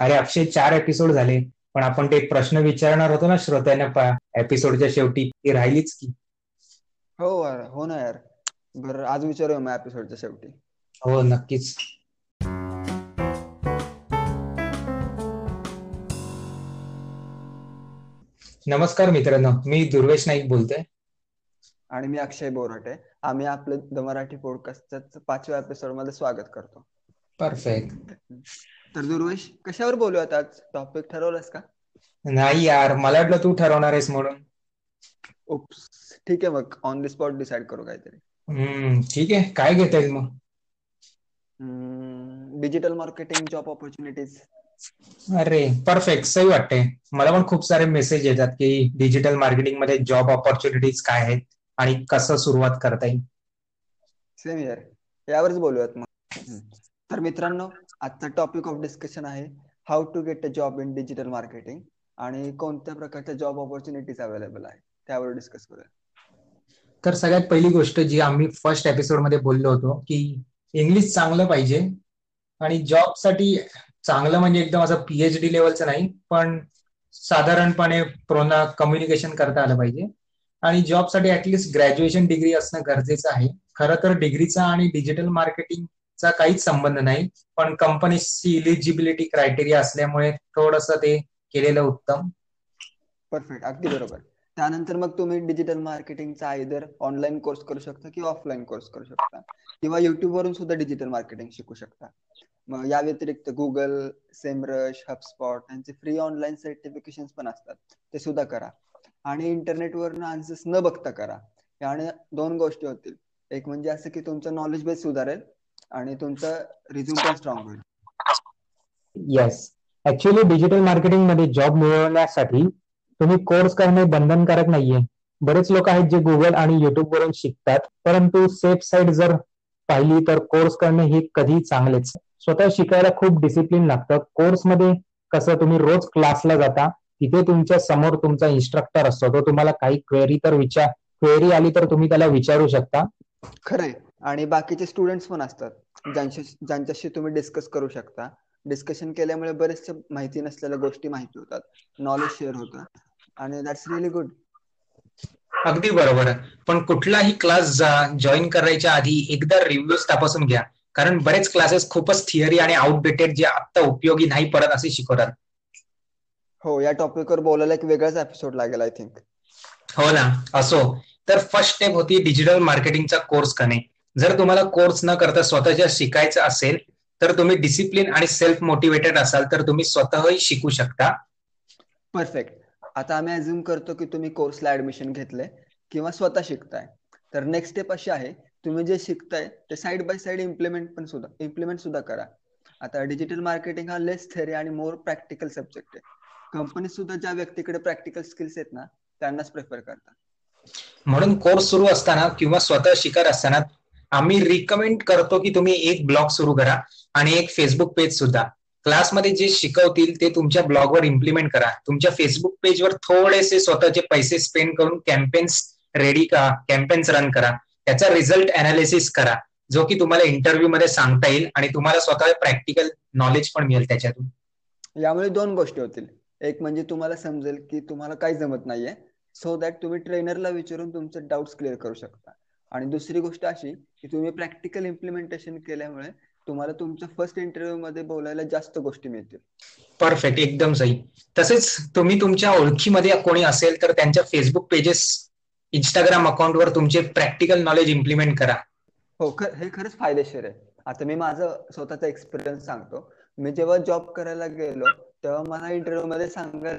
अरे अक्षय चार एपिसोड झाले. पण आपण ते प्रश्न विचारणार होतो ना श्रोत्यांना एपिसोडच्या शेवटी ती राहिलीच की. हो हो ना यार. बरं आज विचारूया मग एपिसोडच्या शेवटी. हो नक्कीच. नमस्कार मित्रांनो. मी दुर्वेश नाईक बोलतोय. आणि मी अक्षय बोराटे आम्ही आपलं द मराठी पॉडकास्टच्या पाचव्या एपिसोडमध्ये स्वागत करतो. परफेक्ट तर दुर्वेश कशावर बोलूयात आज? टॉपिक ठरवलंस का? नाही यार मला वाटलं तू ठरवणार आहेस म्हणून. ठीक आहे मग ऑन द स्पॉट डिसाइड करू काहीतरी. हम्म ठीक आहे. काय घेता येईल मग? डिजिटल मार्केटिंग जॉब ऑपॉर्च्युनिटीज अरे परफेक्ट सही वाटते मला पण खूप सारे मेसेज येतात की डिजिटल मार्केटिंगमध्ये जॉब ऑपॉर्च्युनिटीज काय आहेत आणि कसं सुरुवात करता येईल. सेम इयर यावरच बोलूयात मग. तर मित्रांनो आजचा टॉपिक ऑफ डिस्कशन आहे how to get a job in digital marketing आणि कोणत्या प्रकारच्या जॉब ऑपॉर्च्युनिटीज अवेलेबल आहे त्यावर डिस्कस करूया. तर सगळ्यात पहिली गोष्ट जी आम्ही फर्स्ट एपिसोडमध्ये बोललो होतो की इंग्लिश चांगलं पाहिजे आणि जॉबसाठी चांगलं म्हणजे एकदम असं पीएचडी लेवलचं नाही पण साधारणपणे प्रोना कम्युनिकेशन करता आलं पाहिजे. आणि जॉबसाठी ऍटलिस्ट ग्रॅज्युएशन डिग्री असणं गरजेचं आहे. खरं तर डिग्रीचा आणि डिजिटल मार्केटिंग चा काहीच संबंध नाही. पण कंपनीची इलिजिबिलिटी क्रायटेरिया असल्यामुळे थोडस ते केलेलं उत्तम. परफेक्ट अगदी बरोबर. त्यानंतर मग तुम्ही डिजिटल मार्केटिंगचा आयदर ऑनलाईन कोर्स करू शकता किंवा ऑफलाईन कोर्स करू शकता. किंवा युट्यूब वरून सुद्धा डिजिटल मार्केटिंग शिकू शकता. मग या व्यतिरिक्त गुगल सेमरश हबस्पॉट यांचे फ्री ऑनलाईन सर्टिफिकेशन पण असतात. ते सुद्धा करा. आणि इंटरनेटवर आन्सर्स न बघता करा. याने दोन गोष्टी होतील. एक म्हणजे असं की तुमचं नॉलेज बेस सुधारेल. आणि तुमचं रिझ्यूम पण स्ट्रॉंग होईल. येस ऍक्च्युली डिजिटल मार्केटिंगमध्ये जॉब मिळवण्यासाठी तुम्ही कोर्स करणे बंधनकारक नाहीये. बरेच लोक आहेत जे गुगल आणि युट्यूब वरून शिकतात परंतु सेफ साईड जर पाहिली तर कोर्स करणे हे कधी चांगलेच. स्वतः शिकायला खूप डिसिप्लिन लागतं. कोर्समध्ये कसं तुम्ही रोज क्लासला जाता तिथे तुमच्यासमोर तुमचा इन्स्ट्रक्टर असतो. तो तुम्हाला काही क्वेरी तर विचार क्वेरी आली तर तुम्ही त्याला विचारू शकता. खरंय. आणि बाकीचे स्टुडंट्स पण असतात ज्यांच्या ज्यांच्याशी तुम्ही डिस्कस करू शकता. डिस्कशन केल्यामुळे बरेचशा माहिती नसलेल्या गोष्टी माहिती होतात. नॉलेज शेअर होतं. आणि दॅट्स रिअली गुड अगदी बरोबर. पण कुठलाही क्लास जॉईन करायच्या आधी एकदा रिव्ह्यूज तपासून घ्या. कारण बरेच क्लासेस खूपच थिअरी आणि आउटडेटेड जे आता उपयोगी नाही पडत असे शिकवतात. हो या टॉपिकवर बोलायला एक वेगळाच एपिसोड लागेल आय थिंक हो ना असो. तर फर्स्ट स्टेप होती डिजिटल मार्केटिंगचा कोर्स करणे. जर तुम्हाला कोर्स न करता स्वतःच्या शिकायचं असेल तर तुम्ही डिसिप्लिन आणि सेल्फ मोटिवेटेड असाल तर तुम्ही स्वतःही शिकू शकता. परफेक्ट आता आम्ही अज्युम करतो की तुम्ही कोर्सला ऍडमिशन घेतले किंवा स्वतः शिकताय. तर नेक्स्ट स्टेप अशी आहे तुम्ही जे शिकताय ते साइड बाय साइड इम्प्लिमेंट पण सुद्धा इम्प्लिमेंट सुद्धा करा. आता डिजिटल मार्केटिंग हा लेस थेरी आणि मोर प्रॅक्टिकल सब्जेक्ट आहे. कंपनी सुद्धा ज्या व्यक्तीकडे प्रॅक्टिकल स्किल्स आहेत ना त्यांनाच प्रेफर करतात. म्हणून कोर्स सुरू असताना किंवा स्वतः शिकत असताना आम्ही रिकमेंड करतो की तुम्ही एक ब्लॉग सुरू करा आणि एक फेसबुक पेज सुद्धा. क्लासमध्ये जे शिकवतील ते तुमच्या ब्लॉगवर इम्प्लिमेंट करा. तुमच्या फेसबुक पेजवर थोडेसे स्वतःचे पैसे स्पेंड करून कॅम्पेन्स रेडी करा कॅम्पेन्स रन करा. त्याचा रिझल्ट अनालिसिस करा जो की तुम्हाला इंटरव्ह्यू मध्ये सांगता येईल आणि तुम्हाला स्वतः प्रॅक्टिकल नॉलेज पण मिळेल त्याच्यातून. यामुळे दोन गोष्टी होतील. एक म्हणजे तुम्हाला समजेल की तुम्हाला काही जमत नाहीये. सो दॅट तुम्ही ट्रेनरला विचारून तुमचे डाऊट्स क्लिअर करू शकता. आणि दुसरी गोष्ट अशी की तुम्ही प्रॅक्टिकल इम्प्लिमेंटेशन केल्यामुळे तुम्हाला तुमच्या फर्स्ट इंटरव्ह्यू मध्ये बोलायला जास्त गोष्टी मिळतील. परफेक्ट एकदम सही. तसेच तुम्ही तुमच्या ओळखीमध्ये कोणी असेल तर त्यांच्या फेसबुक पेजेस इंस्टाग्राम अकाउंटवर तुमचे प्रॅक्टिकल नॉलेज इम्प्लिमेंट करा. हो हे खरंच फायदेशीर आहे. आता मी माझं स्वतःचा एक्सपिरियन्स सांगतो. मी जेव्हा जॉब करायला गेलो तेव्हा मला इंटरव्ह्यू मध्ये सांगायला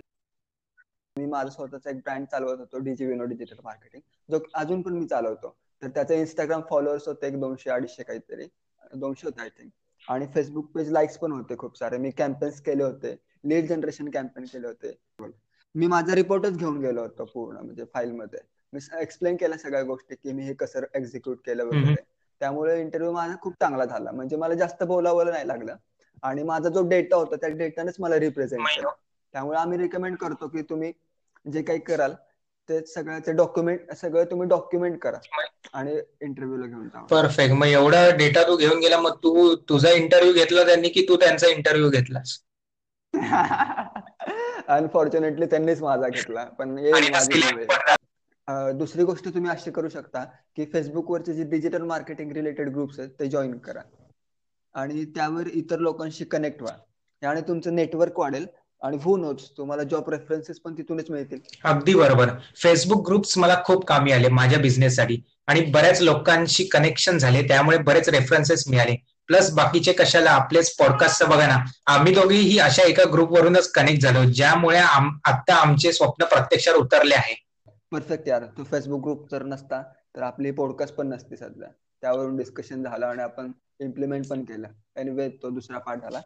मी माझा स्वतःचा एक ब्रँड चालवत होतो डीजी विनो डिजिटल मार्केटिंग जो अजून पण मी चालवतो. तर त्याचे इंस्टाग्राम फॉलोअर्स होते एक दोनशे अडीचशे काहीतरी दोनशे होते आय थिंक आणि फेसबुक पेज लाईक्स पण होते खूप सारे. मी कॅम्पेन्स केले होते. लीड जनरेशन कॅम्पेन केले होते. मी माझा रिपोर्टच घेऊन गेलो होतो पूर्ण म्हणजे फाईल मध्ये. मी एक्सप्लेन केल्या सगळ्या गोष्टी की मी हे कसं एक्झिक्यूट केलं वगैरे. त्यामुळे इंटरव्ह्यू माझा खूप चांगला झाला. म्हणजे मला जास्त बोलावं नाही लागलं. आणि माझा जो डेटा होता त्या डेटानेच मला रिप्रेझेंट केला. त्यामुळे आम्ही रिकमेंड करतो की तुम्ही जे काही कराल ते सगळ्याचे डॉक्युमेंट सगळं तुम्ही डॉक्युमेंट करा आणि इंटरव्ह्यूला घेऊन जा परफेक्ट मग एवढा डेटा तू घेऊन गेला मग तू तुझा इंटरव्ह्यू घेतला त्यांनी की तू त्यांचा इंटरव्ह्यू घेतलास? अनफॉर्च्युनेटली त्यांनीच माझा घेतला पण दुसरी गोष्ट तुम्ही अशी करू शकता की फेसबुकवरचे जे डिजिटल मार्केटिंग रिलेटेड ग्रुप्स आहेत ते जॉईन करा. आणि त्यावर इतर लोकांशी कनेक्ट व्हा. आणि तुमचं नेटवर्क वाढेल. आणि हु नोट्स तुम्हाला जॉब रेफरन्सेस पण तिथूनच मिळतील. अगदी बरोबर. फेसबुक ग्रुप्स मला खूप कामी आले माझ्या बिझनेससाठी आणि बऱ्याच लोकांशी कनेक्शन झाले त्यामुळे बरेच रेफरन्सेस मिळाले. प्लस बाकीचे कशाला आपलेच पॉडकास्ट बघा ना. आम्ही दोघेही अशा एका ग्रुपवरूनच कनेक्ट झालो ज्यामुळे आता आमचे स्वप्न प्रत्यक्षात उतरले आहे. परफेक्ट यार. तो फेसबुक ग्रुप जर नसता तर आपली पॉडकास्ट पण नसते सध्या. त्यावरून डिस्कशन झालं आणि आपण इम्प्लिमेंट पण केलं. एनिवे तो दुसरा पार्ट झाला.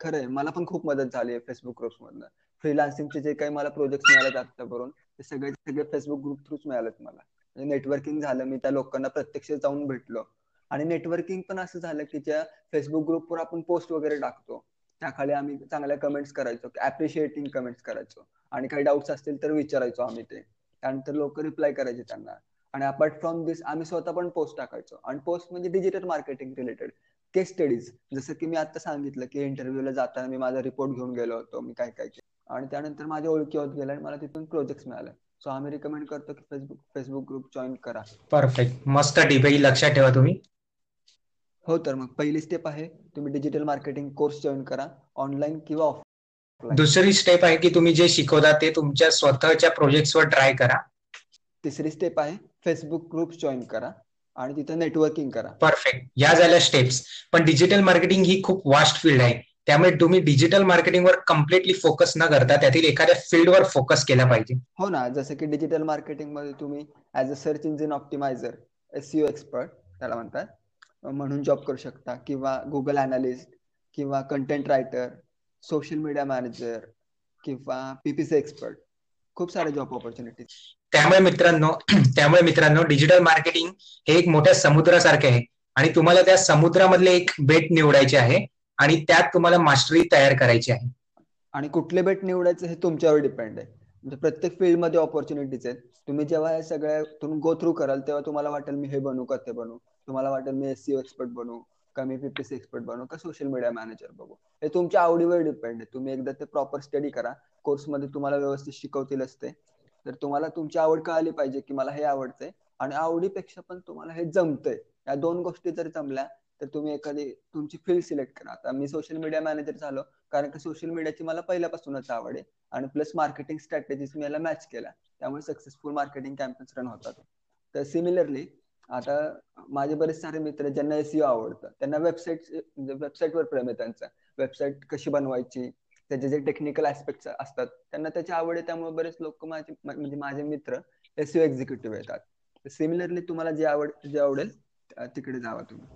खरंय. मला पण खूप मदत झाली आहे फेसबुक ग्रुप्स मधनं. फ्रीलान्सिंगचे जे काही मला प्रोजेक्ट मिळाले आतापर्यंत ते सगळे सगळे फेसबुक ग्रुप थ्रूच मिळालेत मला. म्हणजे नेटवर्किंग झालं मी त्या लोकांना प्रत्यक्ष जाऊन भेटलो. आणि नेटवर्किंग पण असं झालं की ज्या फेसबुक ग्रुपवर आपण पोस्ट वगैरे टाकतो त्याखाली आम्ही चांगल्या कमेंट्स करायचो अप्रिशिएटिंग कमेंट्स करायचो. आणि काही डाऊट्स असतील तर विचारायचो आम्ही ते. त्यानंतर लोक रिप्लाय करायचे त्यांना. आणि अपार्ट फ्रॉम दिस आम्ही स्वतः पण पोस्ट टाकायचो. आणि पोस्ट म्हणजे digital marketing related case studies जसं की मी आता सांगितलं की इंटरव्ह्यूला जाताना मी माझा रिपोर्ट घेऊन गेलो होतो मी काय काय आणि त्यानंतर माझ्या ओळखी होत गेल्या आणि मला तिथून प्रोजेक्ट मिळाले. सो आम्ही रिकमेंड करतो की फेसबुक फेसबुक ग्रुप जॉईन करा. परफेक्ट मस्त टिप लक्षात ठेवा तुम्ही. हो तर मग पहिली स्टेप आहे तुम्ही डिजिटल मार्केटिंग कोर्स जॉईन करा ऑनलाईन किंवा ऑफ दुसरी स्टेप आहे की तुम्ही जे शिकवता ते तुमच्या स्वतःच्या प्रोजेक्टवर ट्राय करा. तिसरी स्टेप आहे फेसबुक ग्रुप जॉईन करा. आणि तिथे नेटवर्किंग करा. परफेक्ट या झाल्या स्टेप्स पण डिजिटल मार्केटिंग ही खूप वास्ट फील्ड आहे. त्यामुळे तुम्ही डिजिटल मार्केटिंगवर कम्प्लिटली फोकस न करता त्यातील एखाद्या फील्डवर फोकस केला पाहिजे. हो ना. जसं की डिजिटल मार्केटिंगमध्ये तुम्ही as a search engine optimizer SEO expert त्याला म्हणतात. म्हणून जॉब करू शकता. किंवा गुगल अनालिस्ट किंवा content writer social media manager किंवा पीपीसी एक्सपर्ट खूप सारे जॉब ऑपॉर्च्युनिटीज त्यामुळे मित्रांनो त्यामुळे मित्रांनो डिजिटल मार्केटिंग हे एक मोठ्या समुद्रासारखे आहे. आणि तुम्हाला त्या समुद्रामधले एक बेट निवडायचे आहे आणि त्यात तुम्हाला मास्टरी तयार करायची आहे. आणि कुठले बेट निवडायचं हे तुमच्यावर डिपेंड आहे. म्हणजे प्रत्येक फील्डमध्ये ऑपॉर्च्युनिटीज आहेत. तुम्ही जेव्हा या सगळ्या तुम्ही गो थ्रू कराल तेव्हा तुम्हाला वाटेल मी हे बनू का ते बनू. तुम्हाला वाटेल मी एससीओ एक्सपर्ट बनू का मी पीपीसी एक्सपर्ट बनू का सोशल मीडिया मॅनेजर बघू. हे तुमच्या आवडीवर डिपेंड आहे. तुम्ही एकदा ते प्रॉपर स्टडी करा. कोर्समध्ये तुम्हाला व्यवस्थित शिकवतील असते. तर तुम्हाला तुमची आवड कळाली पाहिजे की मला हे आवडतंय. आणि आवडीपेक्षा पण तुम्हाला हे जमतंय. या दोन गोष्टी जर जमल्या तर तुम्ही एखादी तुमची फील्ड सिलेक्ट करा. आता मी सोशल मीडिया मॅनेजर झालो कारण की सोशल मीडियाची मला पहिल्यापासूनच आवड आहे. आणि प्लस मार्केटिंग स्ट्रॅटेजीज मी याला मॅच केला त्यामुळे सक्सेसफुल मार्केटिंग कॅम्पेन्स रन होतात. तर सिमिलरली आता माझे बरेच सारे मित्र ज्यांना एसईओ आवडतं त्यांना वेबसाईट म्हणजे वेबसाईटवर प्रेम आहे त्यांचं. वेबसाईट कशी बनवायची त्याचे जे टेक्निकल ऍस्पेक्ट असतात त्यांना त्याची आवड आहे त्यामुळे बरेच लोक माझे म्हणजे माझे मित्र एसईओ एक्झिक्युटिव्ह येतात. सिमिलरली तुम्हाला जे आवड जे आवडेल तिकडे जावा तुम्ही.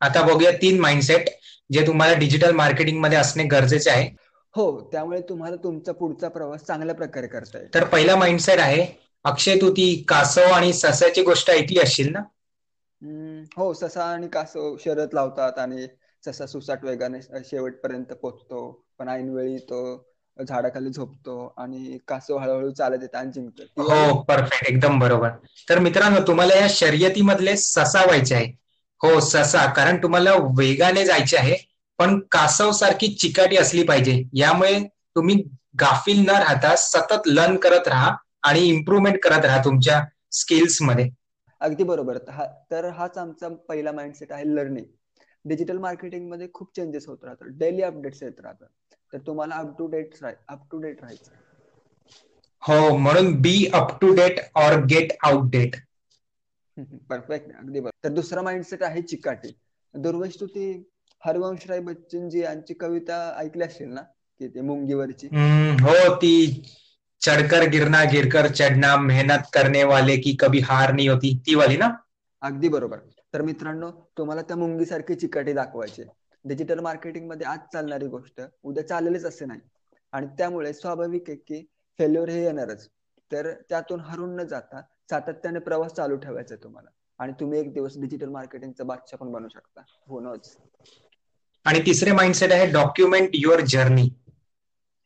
आता बघूया तीन माइंडसेट जे तुम्हाला डिजिटल मार्केटिंगमध्ये असणे गरजेचे आहे. हो त्यामुळे तुम्हाला तुमचा पुढचा प्रवास चांगल्या प्रकारे करता येईल. तर पहिला माइंडसेट आहे अक्षय तू ती कासव आणि ससाची गोष्ट ऐकली असशील ना? हो ससा आणि कासव शरद लावतात आणि ससा सुसाट वेगाने शेवटपर्यंत पोहोचतो पण ऐनवेळी तो झाडाखाली झोपतो आणि कासव हळूहळू चालत येतात आणि जिंकतो हो परफेक्ट एकदम बरोबर. तर मित्रांनो तुम्हाला या शर्यतीमधले ससा व्हायचे आहे हो ससा. कारण तुम्हाला वेगाने जायचे आहे पण कासव सारखी चिकाटी असली पाहिजे. यामुळे तुम्ही गाफील न राहता सतत लर्न करत राहा आणि इम्प्रुव्हमेंट करत राहा तुमच्या स्किल्समध्ये. अगदी बरोबर. तर हाच आमचा पहिला माइंडसेट आहे लर्निंग डिजिटल मार्केटिंगमध्ये खूप चेंजेस होत राहतात. डेली अपडेट्स येत राहतात. तर तुम्हाला up to date up to date राहायचं हो म्हणून be up to date or get out date perfect अगदी बरोबर. तर दुसरा माइंडसेट आहे चिकाटी. दुर्वेश तू ती हरवंशराय बच्चनजी यांची कविता ऐकली असेल ना? की ते मुंगीवरची? हो ती चढकर गिरना गिरकर चढना मेहनत करने वाले की कभी हार नाही होती. ती वाली ना? अगदी बरोबर. तर मित्रांनो तुम्हाला त्या मुंगीसारखी चिकाटी दाखवायची डिजिटल मार्केटिंगमध्ये आज चालणारी गोष्ट उद्या चालेलच असे नाही. आणि त्यामुळे स्वाभाविक आहे की फेल्युअर हे येणारच. तर त्यातून हरून न जाता सातत्याने प्रवास चालू ठेवायचा तुम्हाला. आणि तुम्ही एक दिवस डिजिटल मार्केटिंगचा बादशाह पण बनू शकता. होणच आणि तिसरे माइंडसेट आहे डॉक्युमेंट युअर जर्नी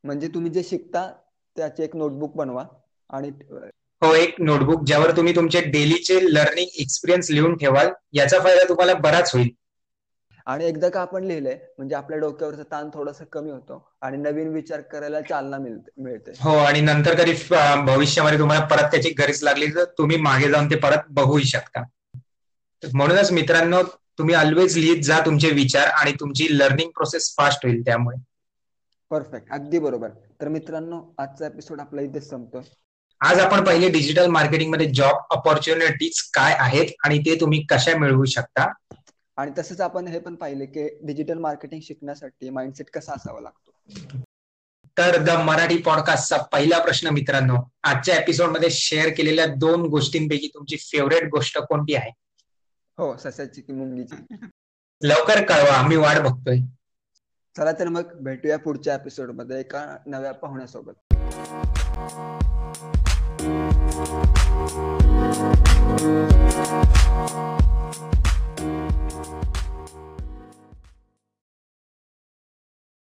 म्हणजे तुम्ही जे शिकता त्याचे एक नोटबुक बनवा. आणि हो एक नोटबुक ज्यावर तुम्ही तुमचे डेलीचे लर्निंग एक्सपिरियन्स लिहून ठेवाल याचा फायदा तुम्हाला बराच होईल. आणि एकदा का आपण लिहिलंय म्हणजे आपल्या डोक्यावरचा ताण थोडासा कमी होतो आणि नवीन विचार करायला चालना मिळते. हो आणि नंतर कधी भविष्यामध्ये तुम्हाला परत त्याची गरज लागली तर तुम्ही मागे जाऊन ते परत बघूही शकता. म्हणूनच मित्रांनो तुम्ही ऑलवेज लिहित जा तुमचे विचार आणि तुमची लर्निंग प्रोसेस फास्ट होईल त्यामुळे. परफेक्ट अगदी बरोबर. तर मित्रांनो आजचा एपिसोड आपला इथेच संपतोय. आज आपण पहिले डिजिटल मार्केटिंगमध्ये जॉब ऑपॉर्च्युनिटीज काय आहेत आणि ते तुम्ही कशा मिळवू शकता? आणि तसंच आपण हे पण पाहिले की डिजिटल मार्केटिंग शिकण्यासाठी माइंडसेट कसा असावा लागतो? तर द मराठी पॉडकास्टचा पहिला प्रश्न मित्रांनो आजच्या एपिसोडमध्ये शेअर केलेल्या दोन गोष्टींपैकी तुमची फेवरेट गोष्ट कोणती आहे? हो सस्याची की मुंगीची. लवकर कळवा आम्ही वाट बघतोय. चला तर मग भेटूया पुढच्या एपिसोडमध्ये एका नव्या पाहुण्यासोबत. Thank you.